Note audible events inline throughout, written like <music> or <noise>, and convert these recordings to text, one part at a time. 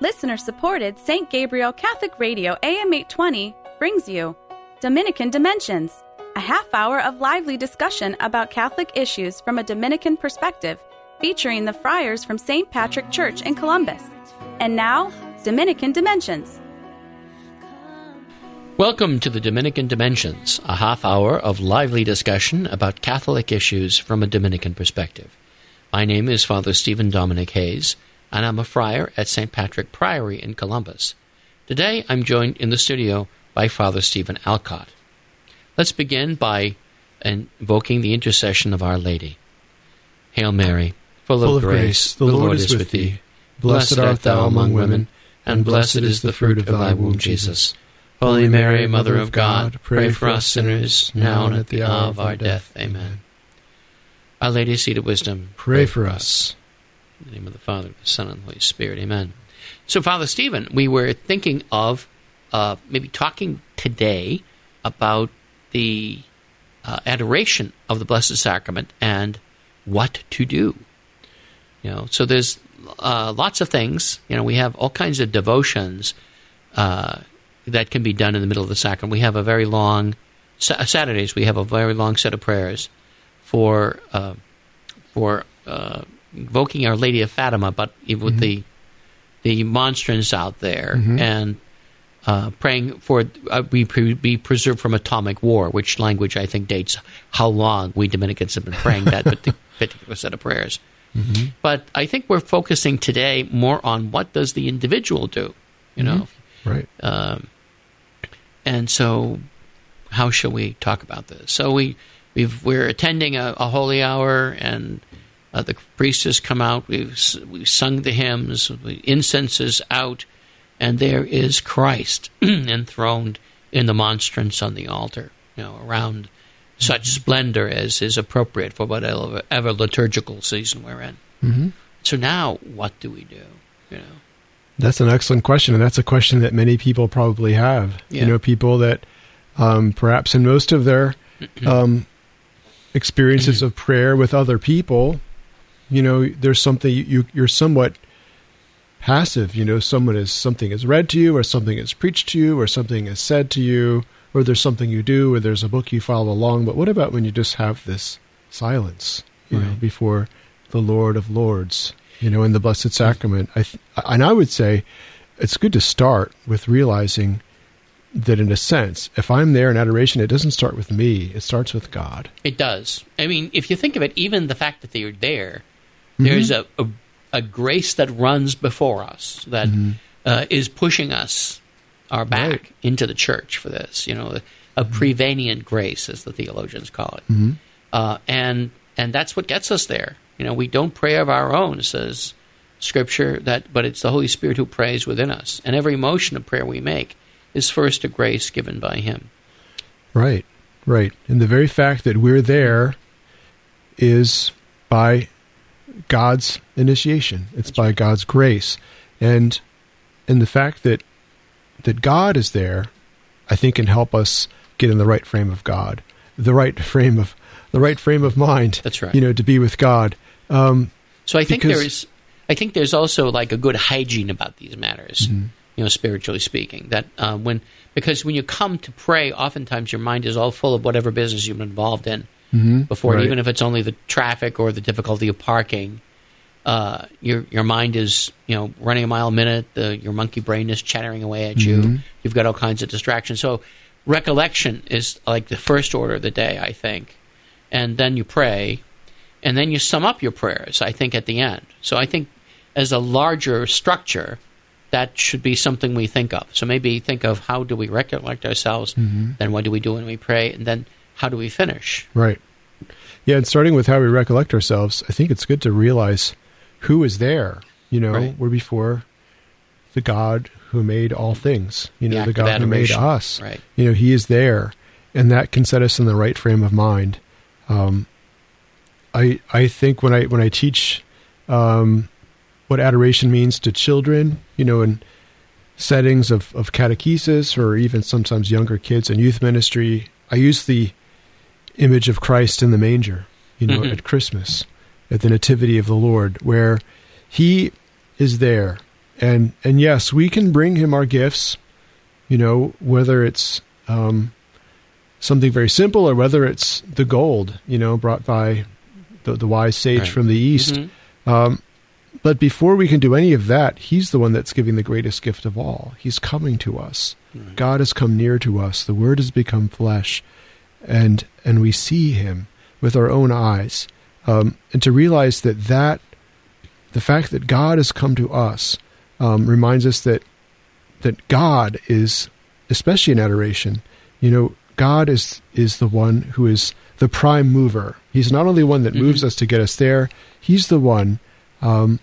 Listener supported St. Gabriel Catholic Radio AM 820 brings you Dominican Dimensions, a half hour of lively discussion about Catholic issues from a Dominican perspective, featuring the friars from St. Patrick Church in Columbus. And now, Dominican Dimensions. Welcome to the Dominican Dimensions, a half hour of lively discussion about Catholic issues from a Dominican perspective. My name is Father Stephen Dominic Hayes, and I'm a friar at St. Patrick Priory in Columbus. Today I'm joined in the studio by Father Stephen Alcott. Let's begin by invoking the intercession of Our Lady. Hail Mary, full, Full of grace, the Lord is with thee. Blessed art thou among women, and blessed is the fruit of thy womb, Jesus. Holy Mary, Mother of God, pray for us sinners, now and at the hour of our death. Amen. Our Lady, seat of wisdom, Pray for us. In the name of the Father, the Son, and the Holy Spirit. Amen. So, Father Stephen, we were thinking of uh, maybe talking today about the uh, adoration of the Blessed Sacrament and what to do. You know, so there's uh, lots of things. You know, we have all kinds of devotions uh, that can be done in the middle of the sacrament. We have a very long sa- Saturdays. We have a very long set of prayers for uh, for uh, invoking Our Lady of Fatima, but with Mm-hmm. the the monstrance out there Mhm. and uh, praying for uh, we pre- be preserved from atomic war, which language I think dates how long we Dominicans have been praying that <laughs> partic- particular set of prayers. Mhm. But I think we're focusing today more on what does the individual do, you know, Right. um, and so how shall we talk about this? So we we've, we're attending a, a holy hour, and uh, the priest has come out. We've we've sung the hymns. The incense is out, and there is Christ <clears throat> enthroned in the monstrance on the altar. You know, around such splendor as is appropriate for whatever ever liturgical season we're in. hmm So now, what do we do? You know. That's an excellent question, and that's a question that many people probably have. Yeah. You know, people that um, perhaps in most of their <clears throat> um, experiences of prayer with other people, you know, there's something you, you you're somewhat passive. You know, someone is something is read to you, or something is preached to you, or something is said to you, or there's something you do, or there's a book you follow along. But what about when you just have this silence, you know, before the Lord of Lords, you know, in the Blessed Sacrament? I th- and I would say it's good to start with realizing that, in a sense, if I'm there in adoration, it doesn't start with me; it starts with God. It does. I mean, if you think of it, even the fact that they're there, there's a, a a grace that runs before us that uh, is pushing us our back Right. into the church for this. You know, a prevenient grace, as the theologians call it, Mm-hmm. uh, and and that's what gets us there. You know, we don't pray of our own, says Scripture, that but it's the Holy Spirit who prays within us, and every motion of prayer we make is first a grace given by Him. Right, right. And the very fact that we're there is by God's initiation. It's by God's grace. And and the fact that that God is there, I think can help us get in the right frame of God. The right <laughs> frame of the right frame of mind. That's right. You know, to be with God. Um, So I think Because- there's, I think there's also like a good hygiene about these matters, you know, spiritually speaking. That uh, when because when you come to pray, oftentimes your mind is all full of whatever business you've been involved in Mm-hmm. before, right. even if it's only the traffic or the difficulty of parking. Uh, your your mind is you know running a mile a minute. The, your monkey brain is chattering away at you. Mm-hmm. You've got all kinds of distractions. So recollection is like the first order of the day, I think, and then you pray, and then you sum up your prayers. I think at the end. So I think as a larger structure, that should be something we think of. So maybe think of how do we recollect ourselves, mm-hmm. then what do we do when we pray, and then how do we finish? Right. Yeah, and starting with how we recollect ourselves, I think it's good to realize who is there. You know, Right. we're before the God who made all things. You know, act the God who made us. Right. You know, He is there, and that can set us in the right frame of mind. Um, I I think when I when I teach um, what adoration means to children, you know, in settings of, of catechesis or even sometimes younger kids in youth ministry, I use the image of Christ in the manger, you know, Mhm. at Christmas, at the Nativity of the Lord, where He is there and and yes, we can bring him our gifts. You know, whether it's um, something very simple or whether it's the gold, you know, brought by the, the wise sage Right. from the east. Mhm. Um, but before we can do any of that, he's the one that's giving the greatest gift of all. He's coming to us. God has come near to us. The Word has become flesh, and and we see Him with our own eyes. Um, and to realize that that the fact that God has come to us um, reminds us that that God is, especially in adoration, you know, God is is the one who is the prime mover. He's not only one that moves us to get us there. He's the one um,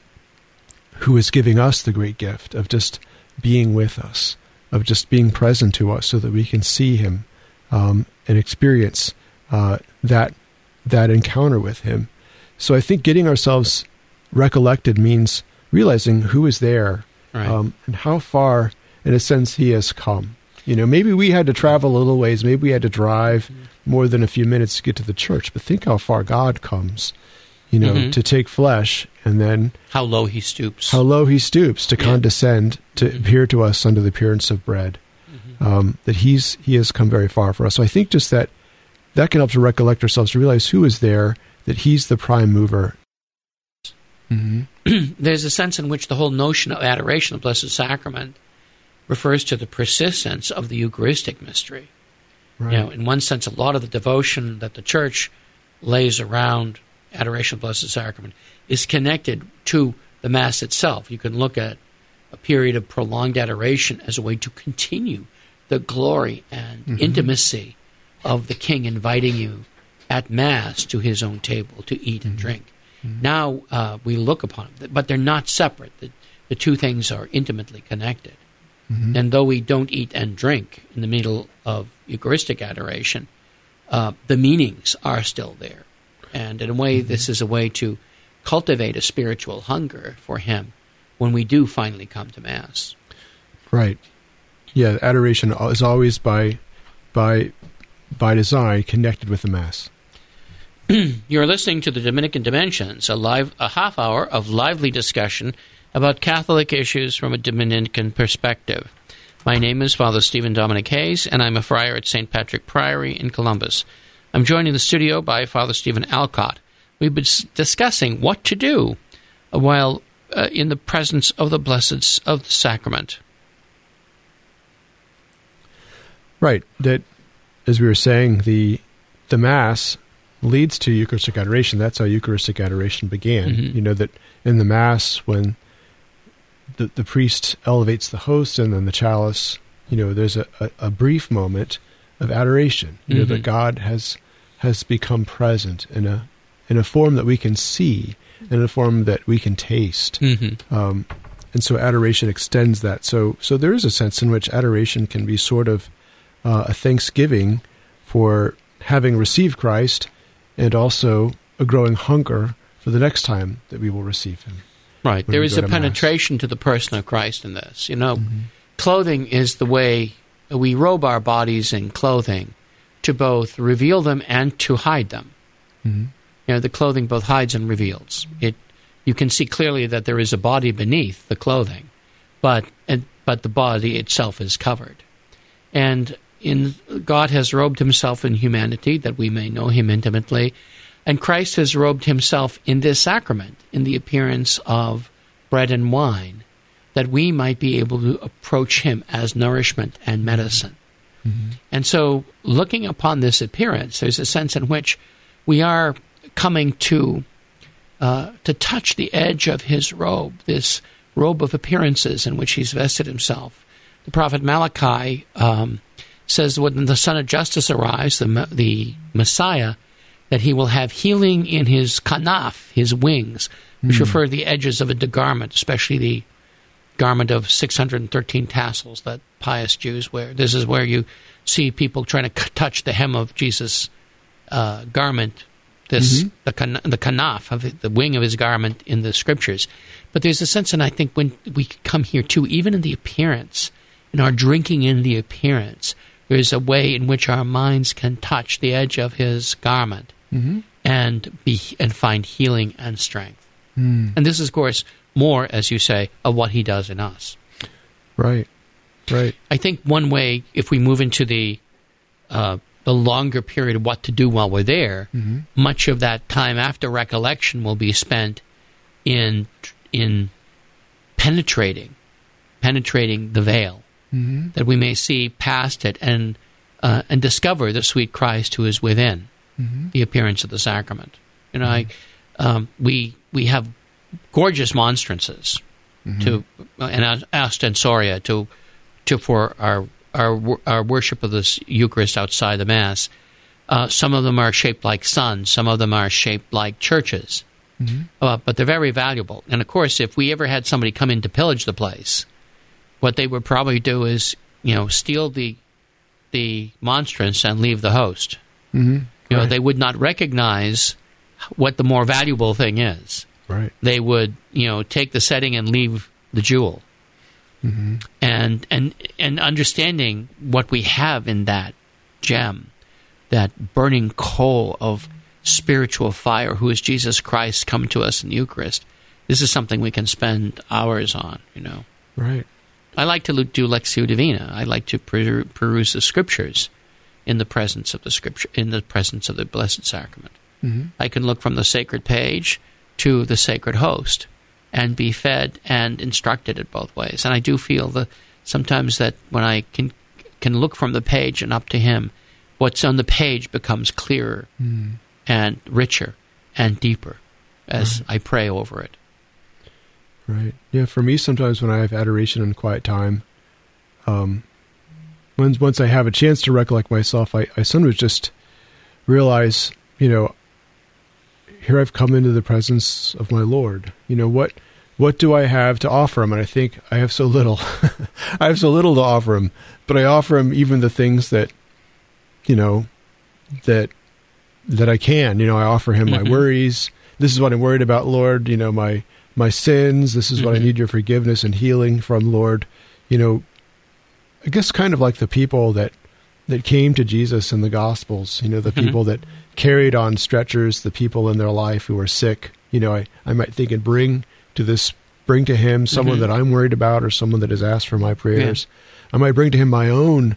who is giving us the great gift of just being with us, of just being present to us, so that we can see Him um, and experience uh, that that encounter with Him. So I think getting ourselves recollected means realizing who is there Right. um, and how far, in a sense, He has come. You know, maybe we had to travel a little ways, maybe we had to drive more than a few minutes to get to the church, but think how far God comes. You know, Mhm. to take flesh and then How low he stoops. how low he stoops to Yeah. condescend to Mhm. appear to us under the appearance of bread. Mm-hmm. Um, that he's he has come very far for us. So I think just that that can help to recollect ourselves to realize who is there, that he's the prime mover. Mm-hmm. <clears throat> There's a sense in which the whole notion of adoration of the Blessed Sacrament refers to the persistence of the Eucharistic mystery. Right. You know, in one sense, a lot of the devotion that the Church lays around adoration of Blessed Sacrament is connected to the Mass itself. You can look at a period of prolonged adoration as a way to continue the glory and mm-hmm. intimacy of the King inviting you at Mass to his own table to eat and mm-hmm. drink. Mm-hmm. Now uh, we look upon them, but they're not separate. The, the two things are intimately connected. And though we don't eat and drink in the middle of Eucharistic adoration, uh, the meanings are still there. And in a way, this is a way to cultivate a spiritual hunger for Him when we do finally come to Mass. Right. Yeah, adoration is always by by by design connected with the mass. <clears throat> You're listening to the Dominican Dimensions, a live, a half hour of lively discussion about Catholic issues from a Dominican perspective. My name is Father Stephen Dominic Hayes, and I'm a friar at St. Patrick Priory in Columbus. I'm joined in the studio by Father Stephen Alcott. We've been discussing what to do while uh, in the presence of the blessed of the sacrament. Right. That, as we were saying, the the mass leads to Eucharistic adoration. That's how Eucharistic adoration began. Mhm. You know that in the mass, when the the priest elevates the host and then the chalice, you know, there's a, a, a brief moment of adoration. You know Mhm. that God has has become present in a in a form that we can see, in a form that we can taste. Mm-hmm. Um, and so adoration extends that. So so there is a sense in which adoration can be sort of uh, a thanksgiving for having received Christ, and also a growing hunger for the next time that we will receive Him. Right. There is a to Mass. Mm-hmm. penetration to the person of Christ in this. You know, clothing is the way we robe our bodies in clothing to both reveal them and to hide them. Mhm. You know, the clothing both hides and reveals. It. You can see clearly that there is a body beneath the clothing, but and, but the body itself is covered. And in God has robed himself in humanity that we may know him intimately, and Christ has robed himself in this sacrament in the appearance of bread and wine that we might be able to approach him as nourishment and medicine. And so looking upon this appearance there's a sense in which we are coming to uh, to touch the edge of his robe, this robe of appearances in which he's vested himself. The prophet Malachi um, says when the Sun of Justice arrives, the, the Messiah, that he will have healing in his kanaf, his wings, which refer to the edges of a garment, especially the garment of 613 tassels that pious Jews wear. This is where you see people trying to touch the hem of Jesus' uh, garment, this the kan- the kanaf of the wing of his garment in the scriptures. But there's a sense, and I think when we come here too, even in the appearance, in our drinking in the appearance, there's a way in which our minds can touch the edge of his garment and be and find healing and strength. And this is, of course, more, as you say, of what He does in us. Right. Right. I think one way, if we move into the uh, the longer period of what to do while we're there, Mm-hmm. much of that time after recollection will be spent in in penetrating penetrating the veil Mm-hmm. that we may see past it and uh, and discover the sweet Christ who is within Mm-hmm. the appearance of the sacrament. You know, I, um, we we have gorgeous monstrances Mm-hmm. to and ostensoria to to for our our our worship of this Eucharist outside the Mass. Uh, some of them are shaped like suns. Some of them are shaped like churches. Uh, but they're very valuable. And of course, if we ever had somebody come in to pillage the place, what they would probably do is, you know, steal the the monstrance and leave the host. Mm-hmm. You know, Right. they would not recognize what the more valuable thing is. Right. They would, you know, take the setting and leave the jewel. And and and understanding what we have in that gem, that burning coal of spiritual fire, who is Jesus Christ, come to us in the Eucharist. This is something we can spend hours on. You know, Right. I like to do Lectio Divina. I like to peruse the Scriptures in the presence of the Scripture, in the presence of the Blessed Sacrament. Mm-hmm. I can look from the sacred page to the sacred host and be fed and instructed in both ways. And I do feel that sometimes that when I can can look from the page and up to him, what's on the page becomes clearer Mm. and richer and deeper as I pray over it. Right. Yeah. For me, sometimes when I have adoration and quiet time, um, once once I have a chance to recollect myself, I, I sometimes just realize, you know, here I've come into the presence of my Lord. You know what? What do I have to offer him? And I think I have so little. <laughs> I have so little to offer him, but I offer him even the things that, you know, that that I can. You know, I offer him my Mhm. worries. This is what I'm worried about, Lord. You know, my my sins. This is what I Mhm. need your forgiveness and healing from, Lord. You know, I guess kind of like the people that that came to Jesus in the Gospels. You know, the Mhm. people that carried on stretchers, the people in their life who were sick. You know, I, I might think and bring to this, bring to him someone Mhm. that I'm worried about or someone that has asked for my prayers. I might bring to him my own,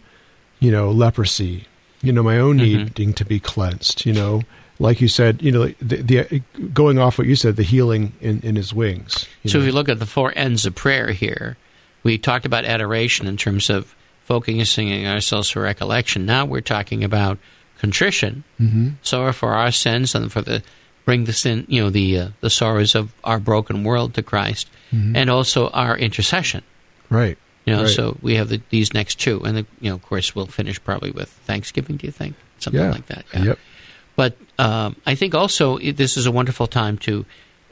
you know, leprosy, you know, my own Mhm. needing to be cleansed, you know, like you said, you know, the, the going off what you said, the healing in, in his wings. so know. if you look at the four ends of prayer here, we talked about adoration in terms of focusing ourselves for recollection. Now we're talking about contrition, Mhm. sorrow for our sins and for the bring the sin, you know, the uh, the sorrows of our broken world to Christ, Mhm. and also our intercession. right. You know, Right. so we have the, these next two, and the, you know, of course, we'll finish probably with Thanksgiving. Do you think something Yeah. like that? Yeah. Yep. But um, I think also it, this is a wonderful time to,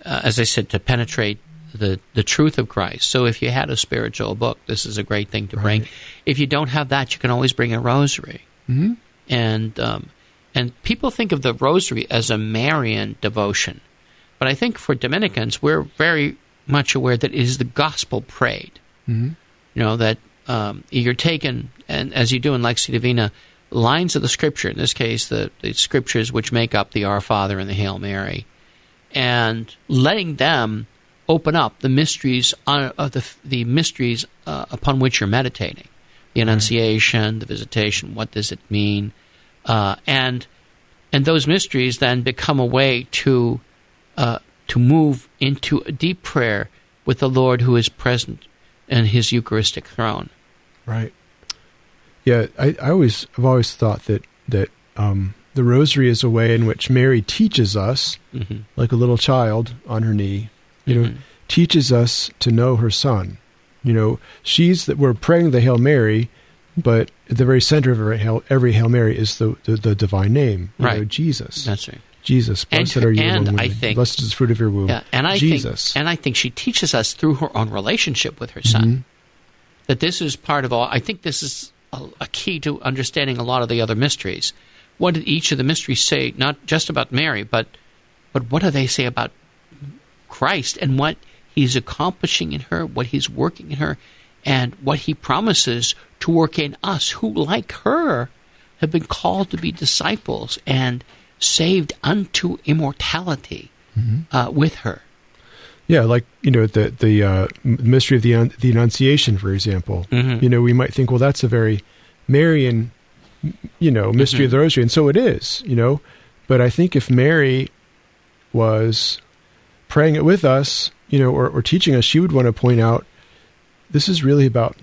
uh, as I said, to penetrate the the truth of Christ. So if you had a spiritual book, this is a great thing to bring. Right. If you don't have that, you can always bring a rosary. hmm And um, and people think of the rosary as a Marian devotion, but I think for Dominicans, we're very much aware that it is the gospel prayed hmm you know that um, you're taken and as you do in Lectio Divina lines of the scripture. In this case the, the scriptures which make up the our father and the hail mary. And letting them open up the mysteries on, of the, the mysteries uh, upon which you're meditating. The annunciation the visitation what does it mean? Uh, and and those mysteries then become a way to uh, to move into a deep prayer with the Lord who is present in His Eucharistic throne. Right. Yeah, I, I always I've always thought that that um, the rosary is a way in which Mary teaches us, hmm like a little child on her knee, you know, Mhm. teaches us to know her son. You know, she's that we're praying the Hail Mary, but at the very center of every Hail, every Hail Mary is the, the, the divine name, you know, Right. Jesus. That's right. Jesus, And- blessed are you and among I think- blessed is the fruit of your womb. Yeah, and I Jesus. think, and I think she teaches us through her own relationship with her son Mhm. that this is part of all. I think this is a, a key to understanding a lot of the other mysteries. What did each of the mysteries say? Not just about Mary, but but what do they say about Christ and what He's accomplishing in her, what He's working in her, and what He promises to work in us, who, like her, have been called to be disciples and saved unto immortality uh, with her. Yeah, like you know the the uh, mystery of the the Annunciation, for example. Mhm. You know, we might think, well, that's a very Marian, you know, mystery of the Rosary, and so it is. You know, but I think if Mary was praying it with us, you know, or, or teaching us, she would want to point out this is really about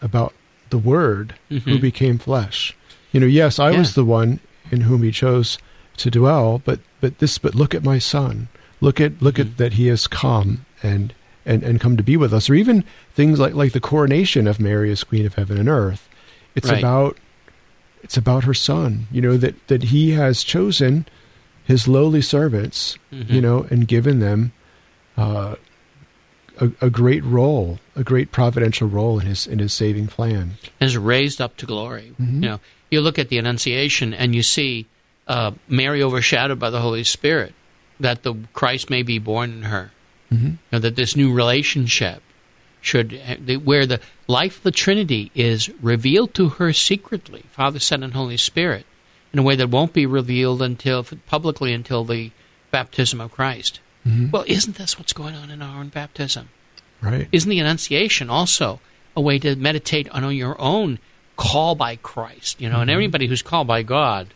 about the Word who Mhm. became flesh. You know, yes, I was the one in whom He chose to dwell, but but this, but look at my Son. Look at look Mm-hmm. at that He has come and and and come to be with us, or even things like like the coronation of Mary as Queen of Heaven and Earth. It's Right. about it's about her Son. You know that that He has chosen His lowly servants, Mhm. you know, and given them. Uh, a, a great role, a great providential role in his in his saving plan. is raised up to glory. Mhm. You know, you look at the Annunciation and you see uh, Mary overshadowed by the Holy Spirit, that the Christ may be born in her. Mm-hmm. You know, that this new relationship should, where the life of the Trinity is revealed to her secretly, Father, Son, and Holy Spirit, in a way that won't be revealed until publicly until the baptism of Christ. Mm-hmm. Well, isn't this what's going on in our own baptism? Right. Isn't the Annunciation also a way to meditate on your own call by Christ? You know, and everybody who's called by God,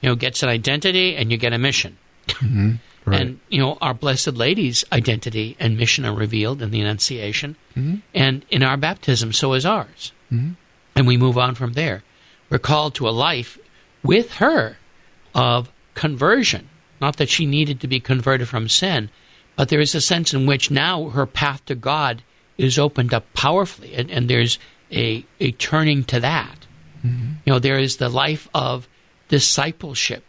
you know, gets an identity and you get a mission. Mm-hmm. <laughs> Right. And, you know, our Blessed Lady's identity and mission are revealed in the Annunciation. Mhm. And in our baptism, so is ours. Mhm. And we move on from there. We're called to a life with her of conversion. Not that she needed to be converted from sin, but there is a sense in which now her path to God is opened up powerfully, and, and there's a, a turning to that. You know, there is the life of discipleship,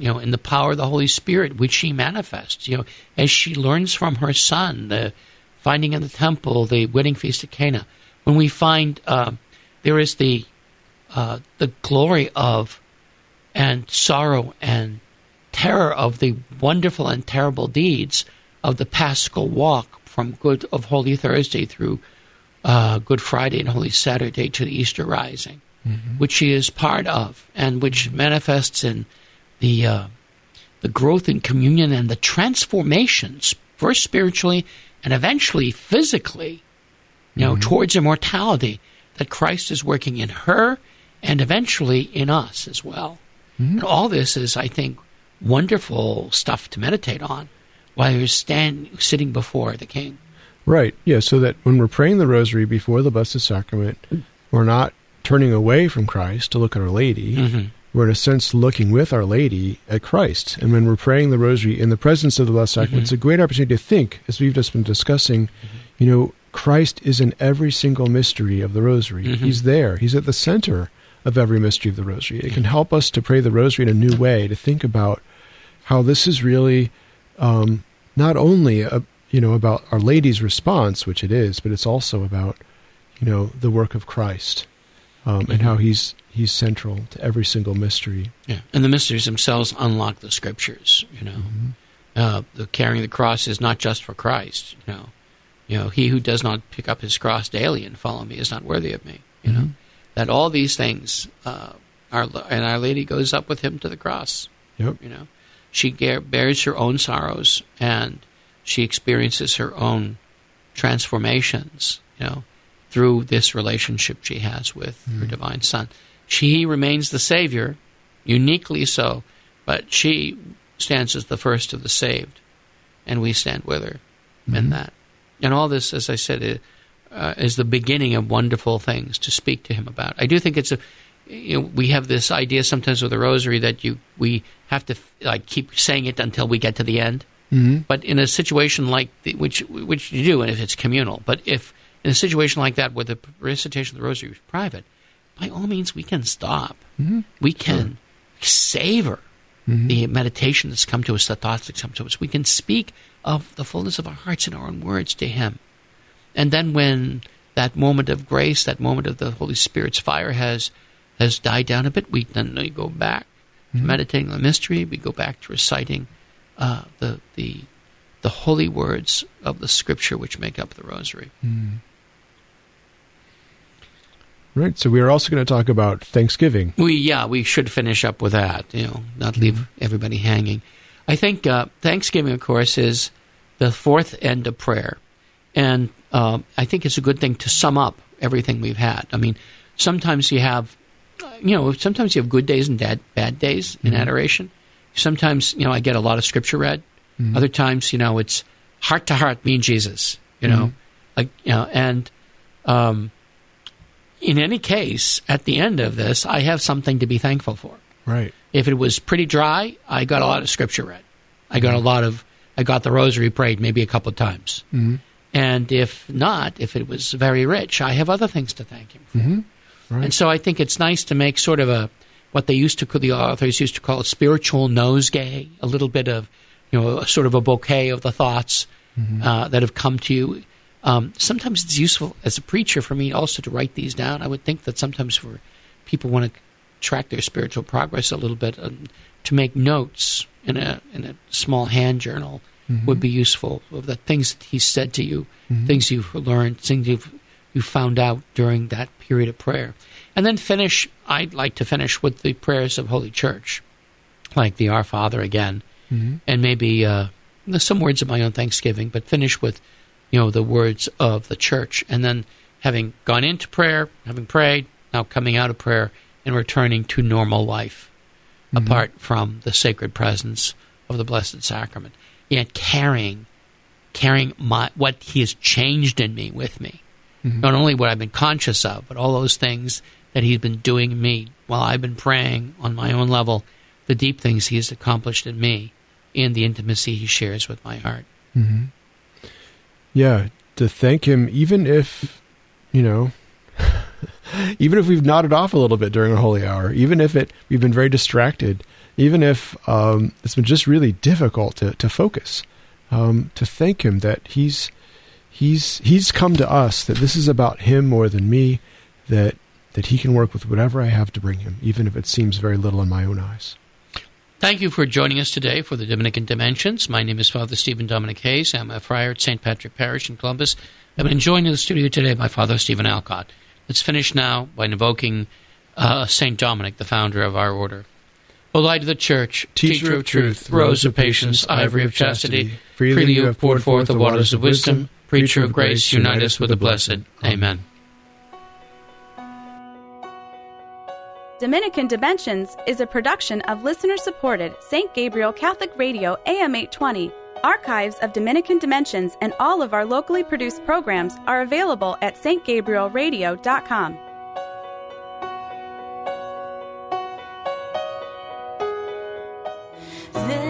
you know, in the power of the Holy Spirit, which she manifests, you know, as she learns from her son, the finding in the temple, the wedding feast at Cana. When we find uh, there is the uh, the glory of and sorrow and terror of the wonderful and terrible deeds of the Paschal walk from Good of Holy Thursday through uh, Good Friday and Holy Saturday to the Easter rising, which she is part of, and which manifests in the uh, the growth in communion and the transformations, first spiritually and eventually physically, you know, towards immortality that Christ is working in her and eventually in us as well. And all this is, I think, wonderful stuff to meditate on while you're stand, sitting before the King. Right. Yeah. So that when we're praying the Rosary before the Blessed Sacrament, we're not turning away from Christ to look at Our Lady. Mhm. We're in a sense looking with Our Lady at Christ. And when we're praying the Rosary in the presence of the Blessed Sacrament, it's a great opportunity to think, as we've just been discussing, you know, Christ is in every single mystery of the Rosary. Mhm. He's there. He's at the center of every mystery of the Rosary. It can help us to pray the Rosary in a new way, to think about how this is really um, not only a, you know about Our Lady's response, which it is, but it's also about you know the work of Christ um, and how he's he's central to every single mystery. Yeah, and the mysteries themselves unlock the scriptures. You know, uh, the carrying the cross is not just for Christ. You know, you know, he who does not pick up his cross daily and follow me is not worthy of me. You know, that all these things uh, are, and Our Lady goes up with him to the cross. Yep. You know, she bears her own sorrows and she experiences her own transformations. You know, through this relationship she has with her divine Son. She remains the Savior, uniquely so, but she stands as the first of the saved, and we stand with her in that. And all this, as I said, i- uh, is the beginning of wonderful things to speak to Him about. I do think it's a. You know, we have this idea sometimes with the Rosary that you we have to like keep saying it until we get to the end. Mm-hmm. But in a situation like the, which which you do, and if it's communal, but if in a situation like that where the recitation of the Rosary is private, by all means we can stop. Mhm. We can savor the meditation that's come to us, the thoughts that come to us. We can speak of the fullness of our hearts in our own words to Him, and then when that moment of grace, that moment of the Holy Spirit's fire has has died down a bit, we then we go back to meditating on the mystery. We go back to reciting uh, the the the holy words of the Scripture which make up the Rosary. Right. So we are also going to talk about Thanksgiving. We yeah, we should finish up with that. You know, not leave everybody hanging. I think uh, Thanksgiving, of course, is the fourth end of prayer. And uh, I think it's a good thing to sum up everything we've had. I mean, sometimes you have, you know, sometimes you have good days and bad, bad days in Mm-hmm. adoration. Sometimes, you know, I get a lot of scripture read. Mm-hmm. Other times, you know, it's heart to heart, me and Jesus, you know, Mhm. like, you know, and um, in any case, at the end of this, I have something to be thankful for. Right. If it was pretty dry, I got a lot of scripture read. I got a lot of, I got the rosary prayed maybe a couple of times. Mm-hmm. And if not, if it was very rich, I have other things to thank him for. Mm-hmm. Right. And so I think it's nice to make sort of a, what they used to, the authors used to call a spiritual nosegay, a little bit of, you know, a sort of a bouquet of the thoughts uh, that have come to you. Um, sometimes it's useful as a preacher for me also to write these down. I would think that sometimes for people want to track their spiritual progress a little bit, um, to make notes in a in a small hand journal would be useful of the things that he said to you, things you've learned, things you've you found out during that period of prayer, and then finish. I'd like to finish with the prayers of Holy Church, like the Our Father again, Mm-hmm. and maybe uh, some words of my own Thanksgiving, but finish with, you know, the words of the church, and then having gone into prayer, having prayed, now coming out of prayer and returning to normal life, apart from the sacred presence of the Blessed Sacrament, yet carrying, carrying my what He has changed in me with me, not only what I've been conscious of, but all those things that He's been doing in me while I've been praying on my own level, the deep things He has accomplished in me, and the intimacy He shares with my heart. Mm-hmm. Yeah, to thank him, even if, you know, <laughs> even if we've nodded off a little bit during a holy hour, even if it we've been very distracted, even if um, it's been just really difficult to, to focus, um, to thank him that he's he's he's come to us that this is about him more than me, that that he can work with whatever I have to bring him, even if it seems very little in my own eyes. Thank you for joining us today for the Dominican Dimensions. My name is Father Stephen Dominic Hayes. I'm a friar at St. Patrick Parish in Columbus. I've been joined in the studio today by Father Stephen Alcott. Let's finish now by invoking uh, St. Dominic, the founder of our order. O light of the Church, Teacher of truth, rose of patience, ivory of chastity, freely you have poured forth the waters of wisdom, preacher of grace, unite us with the blessed. Amen. Dominican Dimensions is a production of listener supported St. Gabriel Catholic Radio AM 820. Archives of Dominican Dimensions and all of our locally produced programs are available at stgabrielradio.com. This